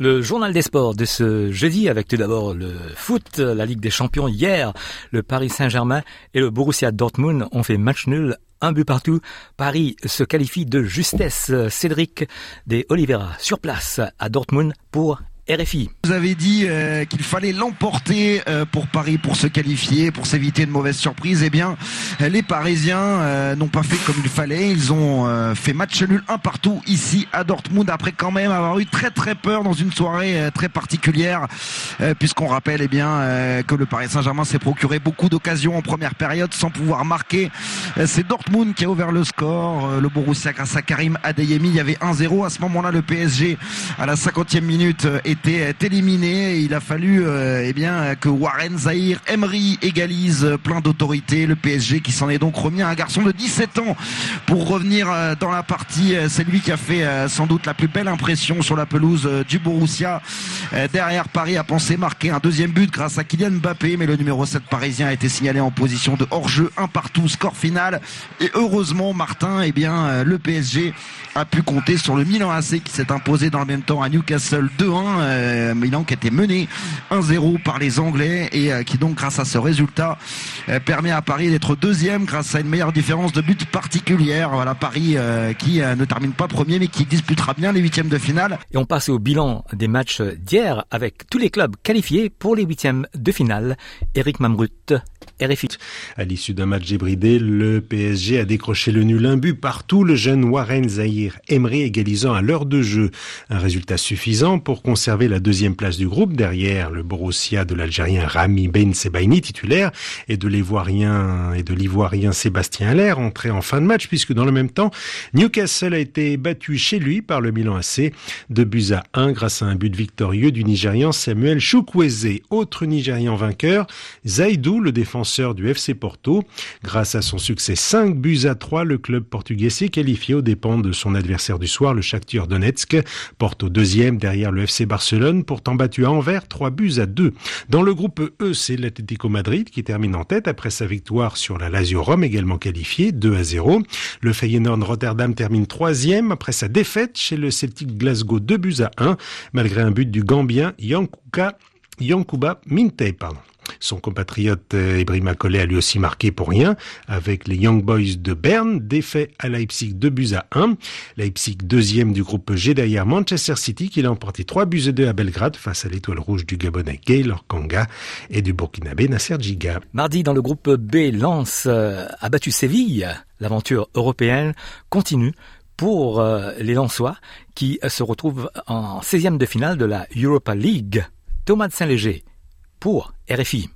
Le journal des sports de ce jeudi avec tout d'abord le foot, la Ligue des Champions hier, le Paris Saint-Germain et le Borussia Dortmund ont fait match nul un but partout. Paris se qualifie de justesse. Cédric des Oliveira sur place à Dortmund pour Vous avez dit euh, qu'il fallait l'emporter euh, pour Paris pour se qualifier, pour s'éviter de mauvaises surprises. Eh bien, les Parisiens euh, n'ont pas fait comme il fallait. Ils ont fait match nul un partout ici à Dortmund après quand même avoir eu très très peur dans une soirée très particulière, puisqu'on rappelle eh bien que le Paris Saint-Germain s'est procuré beaucoup d'occasions en première période sans pouvoir marquer. C'est Dortmund qui a ouvert le score. Le Borussia grâce à Karim Adeyemi, il y avait 1-0 à ce moment-là. Le PSG à la 50e minute était éliminé. Il a fallu euh, eh bien que Warren Zahir Emery égalise plein d'autorité. Le PSG qui s'en est donc remis à un garçon de 17 ans pour revenir euh, dans la partie. Euh, c'est lui qui a fait sans doute la plus belle impression sur la pelouse du Borussia. Derrière Paris a pensé marquer un deuxième but grâce à Kylian Mbappé, mais le numéro 7 parisien a été signalé en position de hors-jeu, un partout, score final. Et heureusement, Martin, eh bien, le PSG a pu compter sur le Milan AC qui s'est imposé dans le même temps à Newcastle 2-1. Euh, Milan qui été mené 1-0 par les Anglais et euh, qui donc grâce à ce résultat euh, permet à Paris d'être deuxième grâce à une meilleure différence de but particulière. Voilà Paris qui ne termine pas premier mais qui disputera bien les huitièmes de finale. Et on passe au bilan des matchs d'hier avec tous les clubs qualifiés pour les huitièmes de finale. Eric Mamrut RFI. À l'issue d'un match débridé, le PSG a décroché le nul un but partout. Le jeune Warren Zahir Emery égalisant à l'heure de jeu. Un résultat suffisant pour conserver la deuxième place du groupe derrière le Borussia de l'Algérien Rami Ben Sebaini titulaire et de l'Ivoirien et de l'Ivoirien Sébastien Allaire entré en fin de match puisque dans le même temps, Newcastle a été battu chez lui par le Milan AC de buts à 1 grâce à un but victorieux du Nigérian Samuel Chukwueze. Autre Nigérian vainqueur, Zaidou, le défenseur du FC Porto. Grâce à son succès 5 buts à 3, le club portugais s'est qualifié aux dépens de son adversaire du soir, le Shakhtar Donetsk. Porto deuxième derrière le FC Barcelone, pourtant battu à Anvers 3 buts à 2. Dans le groupe E, c'est l'Atlético Madrid qui termine en tête après sa victoire sur la Lazio Rome, également qualifié 2 à 0. Le Feyenoord Rotterdam termine troisième après sa défaite chez le Celtic Glasgow 2 buts à 1, malgré un but du Gambien Yankuba Minte. Son compatriote euh, Collet a lui aussi marqué pour rien avec les Young Boys de Berne, défait à Leipzig 2 buts à 1. Leipzig deuxième du groupe G derrière Manchester City qui l'a emporté 3 buts à 2 à Belgrade face à l'étoile rouge du Gabonais Gaylor Kanga et du Burkinabé Nasser Giga. Mardi dans le groupe B, Lens euh, a battu Séville. L'aventure européenne continue pour euh, les Lensois qui se retrouvent en 16e de finale de la Europa League. Thomas de Saint-Léger pour RFI.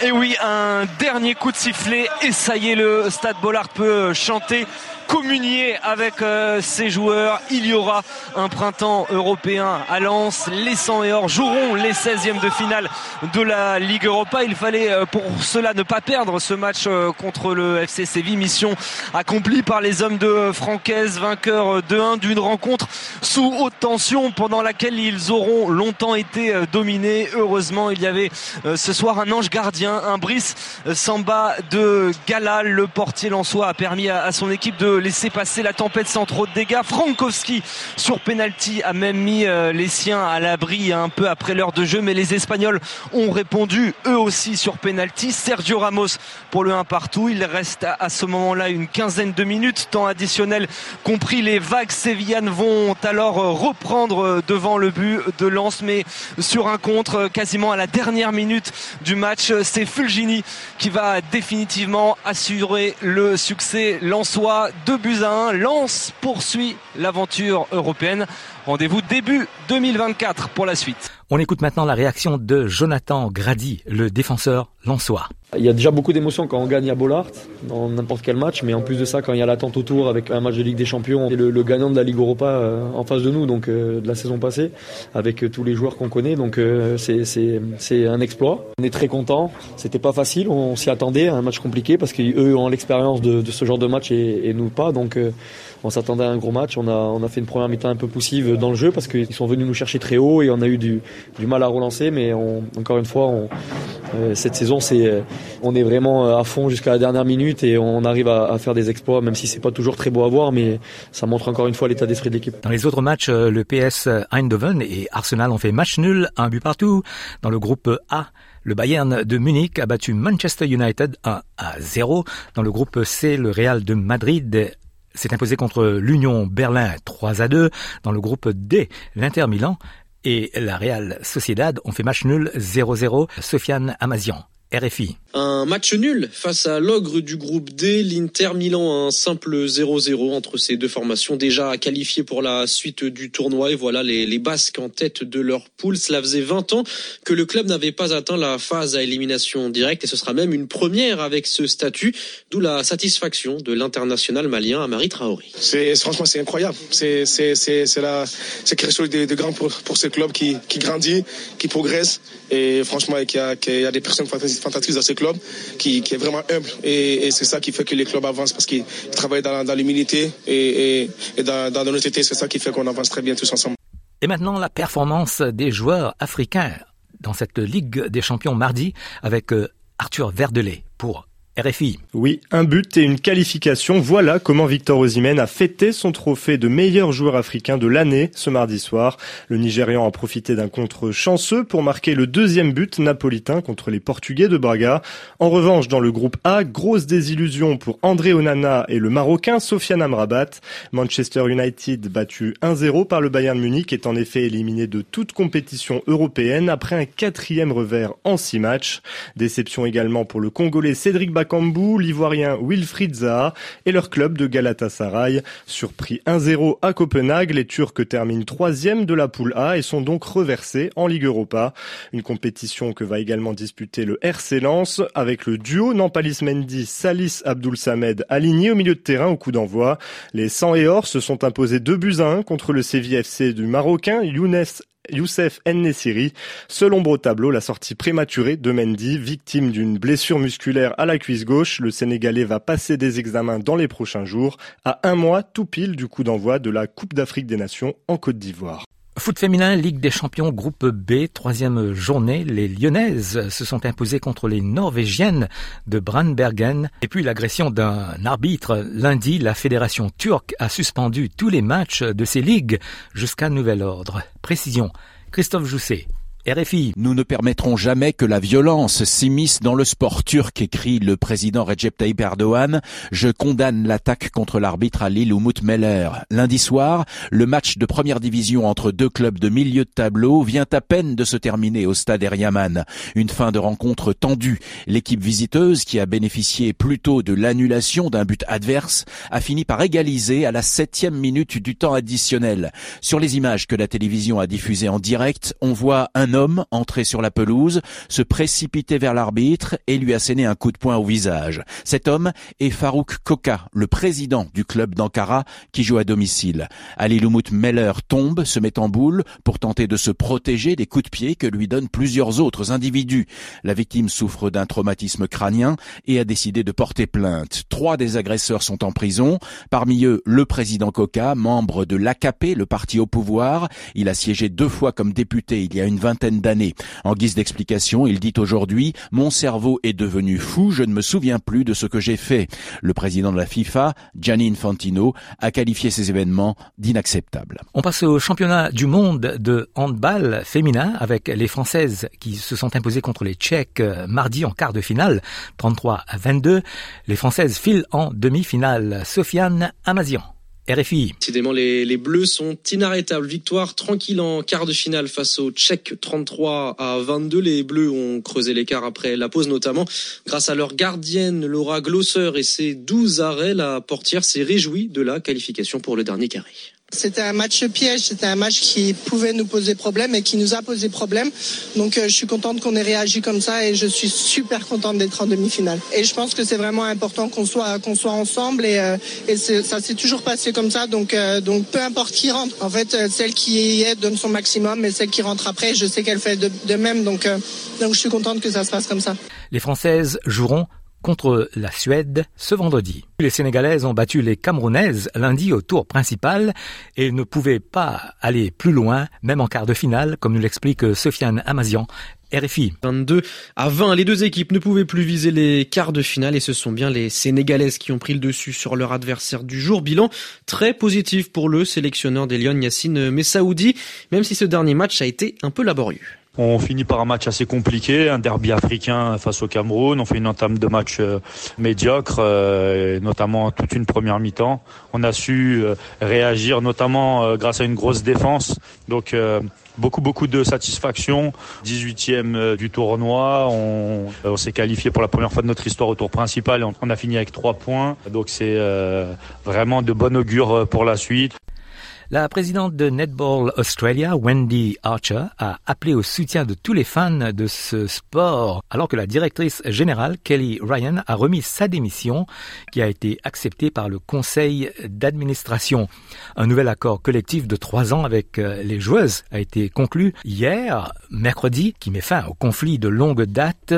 Et oui, un dernier coup de sifflet et ça y est, le Stade Bollard peut chanter communier avec euh, ses joueurs. Il y aura un printemps européen à Lens. Les 100 et or joueront les 16e de finale de la Ligue Europa. Il fallait euh, pour cela ne pas perdre ce match euh, contre le FC Séville. Mission accomplie par les hommes de Francaise, vainqueurs 2-1 d'une rencontre sous haute tension pendant laquelle ils auront longtemps été dominés. Heureusement, il y avait ce soir un ange gardien, un Brice Samba de Gala. Le portier lensois a permis à son équipe de laisser passer la tempête sans trop de dégâts. Frankowski sur penalty a même mis euh, les siens à l'abri un peu après l'heure de jeu, mais les Espagnols ont répondu eux aussi sur penalty. Sergio Ramos pour le 1 partout. Il reste à, ce moment-là une quinzaine de minutes, temps additionnel compris. Les vagues sévillanes vont alors euh, reprendre euh, devant le but de Lens, mais sur un contre quasiment à la dernière minute du match, c'est Fulgini qui va définitivement assurer le succès lensois 2 buts à 1. Lens poursuit l'aventure européenne. Rendez-vous début 2024 pour la suite. On écoute maintenant la réaction de Jonathan Grady, le défenseur lançois. Il y a déjà beaucoup d'émotions quand on gagne à Bollard, dans n'importe quel match, mais en plus de ça, quand il y a l'attente autour avec un match de Ligue des Champions et le, gagnant de la Ligue Europa euh, en face de nous, donc euh, de la saison passée, avec euh, tous les joueurs qu'on connaît, donc c'est un exploit. On est très content. C'était pas facile, on s'y attendait, un match compliqué parce qu'eux ont l'expérience de, de, ce genre de match et, et nous pas, donc on s'attendait à un gros match. On a, on a fait une première mi-temps un peu poussive dans le jeu parce qu'ils sont venus nous chercher très haut et on a eu du, mal à relancer. Mais encore une fois, euh, cette saison, c'est, euh, on est vraiment à fond jusqu'à la dernière minute et on arrive à, faire des exploits, même si c'est pas toujours très beau à voir, mais ça montre encore une fois l'état d'esprit de l'équipe. Dans les autres matchs, euh, le PS Eindhoven et Arsenal ont fait match nul, un but partout. Dans le groupe A, le Bayern de Munich a battu Manchester United 1 à 0. Dans le groupe C, le Real de Madrid s'est imposé contre l'Union Berlin 3 à 2. Dans le groupe D, l'Inter Milan et la Real Sociedad ont fait match nul 0-0. Sofiane Amazian RFI. Un match nul face à l'ogre du groupe D, l'Inter Milan, un simple 0-0 entre ces deux formations déjà qualifiées pour la suite du tournoi. Et voilà les, les, Basques en tête de leur poule. Cela faisait 20 ans que le club n'avait pas atteint la phase à élimination directe et ce sera même une première avec ce statut, d'où la satisfaction de l'international malien Amari Traoré. C'est, franchement, c'est incroyable. C'est, c'est, c'est, c'est, la, c'est quelque chose de, de grand pour, pour ce club qui, qui grandit, qui progresse et franchement, il y a, il y a des personnes fantastiques dans ce club qui, est vraiment humble. Et, c'est ça qui fait que les clubs avancent parce qu'ils travaillent dans, l'humilité et, et, dans, dans l'honnêteté. C'est ça qui fait qu'on avance très bien tous ensemble. Et maintenant, la performance des joueurs africains dans cette Ligue des champions mardi avec euh, Arthur Verdelet pour Oui, un but et une qualification. Voilà comment Victor Osimhen a fêté son trophée de meilleur joueur africain de l'année ce mardi soir. Le Nigérian a profité d'un contre chanceux pour marquer le deuxième but napolitain contre les Portugais de Braga. En revanche, dans le groupe A, grosse désillusion pour André Onana et le Marocain Sofiane Amrabat. Manchester United battu 1-0 par le Bayern Munich est en effet éliminé de toute compétition européenne après un quatrième revers en six matchs. Déception également pour le Congolais Cédric Bak L'Ivoirien Wilfried Zaha et leur club de Galatasaray. Surpris 1-0 à Copenhague, les Turcs terminent troisième de la poule A et sont donc reversés en Ligue Europa. Une compétition que va également disputer le RC Lens avec le duo Nampalis Mendy, Salis Abdul Samed aligné au milieu de terrain au coup d'envoi. Les 100 et or se sont imposés 2 buts à 1 contre le CVFC du Marocain Younes Youssef Nessiri. Ombre au tableau, la sortie prématurée de Mendy, victime d'une blessure musculaire à la cuisse gauche. Le Sénégalais va passer des examens dans les prochains jours, à un mois tout pile du coup d'envoi de la Coupe d'Afrique des Nations en Côte d'Ivoire. Foot féminin, Ligue des champions, groupe B, troisième journée. Les Lyonnaises se sont imposées contre les Norvégiennes de Brandbergen. Et puis l'agression d'un arbitre. Lundi, la fédération turque a suspendu tous les matchs de ces ligues jusqu'à nouvel ordre. Précision. Christophe Jousset. RFI. Nous ne permettrons jamais que la violence s'immisce dans le sport turc, écrit le président Recep Tayyip Erdogan. Je condamne l'attaque contre l'arbitre Ali Umut Meller. Lundi soir, le match de première division entre deux clubs de milieu de tableau vient à peine de se terminer au stade Eryaman. Une fin de rencontre tendue. L'équipe visiteuse, qui a bénéficié plutôt de l'annulation d'un but adverse, a fini par égaliser à la septième minute du temps additionnel. Sur les images que la télévision a diffusées en direct, on voit un homme entré sur la pelouse, se précipiter vers l'arbitre et lui asséner un coup de poing au visage. Cet homme est Farouk Koka, le président du club d'Ankara qui joue à domicile. Ali Lumut Meller tombe, se met en boule pour tenter de se protéger des coups de pied que lui donnent plusieurs autres individus. La victime souffre d'un traumatisme crânien et a décidé de porter plainte. Trois des agresseurs sont en prison, parmi eux le président Koka, membre de l'AKP, le parti au pouvoir. Il a siégé deux fois comme député il y a une vingtaine d'années. En guise d'explication, il dit aujourd'hui « Mon cerveau est devenu fou, je ne me souviens plus de ce que j'ai fait ». Le président de la FIFA, Gianni Infantino, a qualifié ces événements d'inacceptables. On passe au championnat du monde de handball féminin avec les Françaises qui se sont imposées contre les Tchèques euh, mardi en quart de finale, 33 à 22. Les Françaises filent en demi-finale. Sofiane Amazian. Les, Bleus sont inarrêtables. Victoire tranquille en quart de finale face aux Tchèques 33 à 22. Les Bleus ont creusé l'écart après la pause notamment. Grâce à leur gardienne Laura Glosser et ses 12 arrêts, la portière s'est réjouie de la qualification pour le dernier carré. C'était un match piège, c'était un match qui pouvait nous poser problème et qui nous a posé problème. Donc euh, je suis contente qu'on ait réagi comme ça et je suis super contente d'être en demi-finale. Et je pense que c'est vraiment important qu'on soit qu'on soit ensemble et, euh, et ça s'est toujours passé comme ça. Donc euh, donc peu importe qui rentre, en fait celle qui y est donne son maximum et celle qui rentre après, je sais qu'elle fait de, de même. Donc donc je suis contente que ça se passe comme ça. Les Françaises joueront contre la Suède ce vendredi. Les Sénégalaises ont battu les Camerounaises lundi au tour principal et ne pouvaient pas aller plus loin, même en quart de finale, comme nous l'explique Sofiane Amazian, RFI. 22 à 20, les deux équipes ne pouvaient plus viser les quarts de finale et ce sont bien les Sénégalaises qui ont pris le dessus sur leur adversaire du jour. Bilan très positif pour le sélectionneur des Lyon, Yassine Messaoudi, même si ce dernier match a été un peu laborieux. On finit par un match assez compliqué, un derby africain face au Cameroun. On fait une entame de match euh, médiocre, euh, notamment toute une première mi-temps. On a su euh, réagir, notamment grâce à une grosse défense. Donc beaucoup beaucoup de satisfaction. 18e du tournoi, on, s'est qualifié pour la première fois de notre histoire au tour principal on, a fini avec trois points. Donc c'est vraiment de bon augure pour la suite. La présidente de Netball Australia, Wendy Archer, a appelé au soutien de tous les fans de ce sport, alors que la directrice générale, Kelly Ryan, a remis sa démission, qui a été acceptée par le conseil d'administration. Un nouvel accord collectif de trois ans avec euh, les joueuses a été conclu hier, mercredi, qui met fin au conflit de longue date.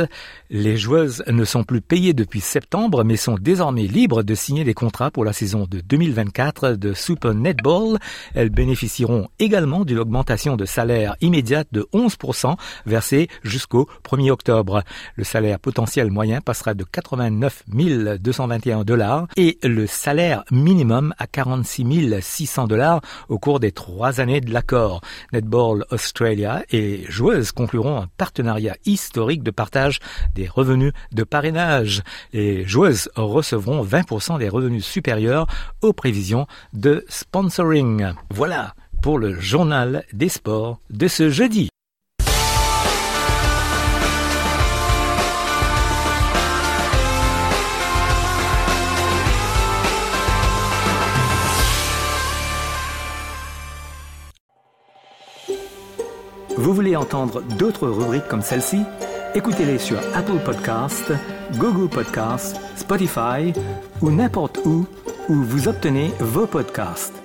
Les joueuses ne sont plus payées depuis septembre, mais sont désormais libres de signer des contrats pour la saison de 2024 de Super Netball elles bénéficieront également d'une augmentation de salaire immédiate de 11% versée jusqu'au 1er octobre. Le salaire potentiel moyen passera de 89 221 dollars et le salaire minimum à 46 600 dollars au cours des trois années de l'accord. Netball Australia et joueuses concluront un partenariat historique de partage des revenus de parrainage. Les joueuses recevront 20% des revenus supérieurs aux prévisions de sponsoring. Voilà pour le journal des sports de ce jeudi. Vous voulez entendre d'autres rubriques comme celle-ci? Écoutez-les sur Apple Podcasts, Google Podcasts, Spotify ou n'importe où où vous obtenez vos podcasts.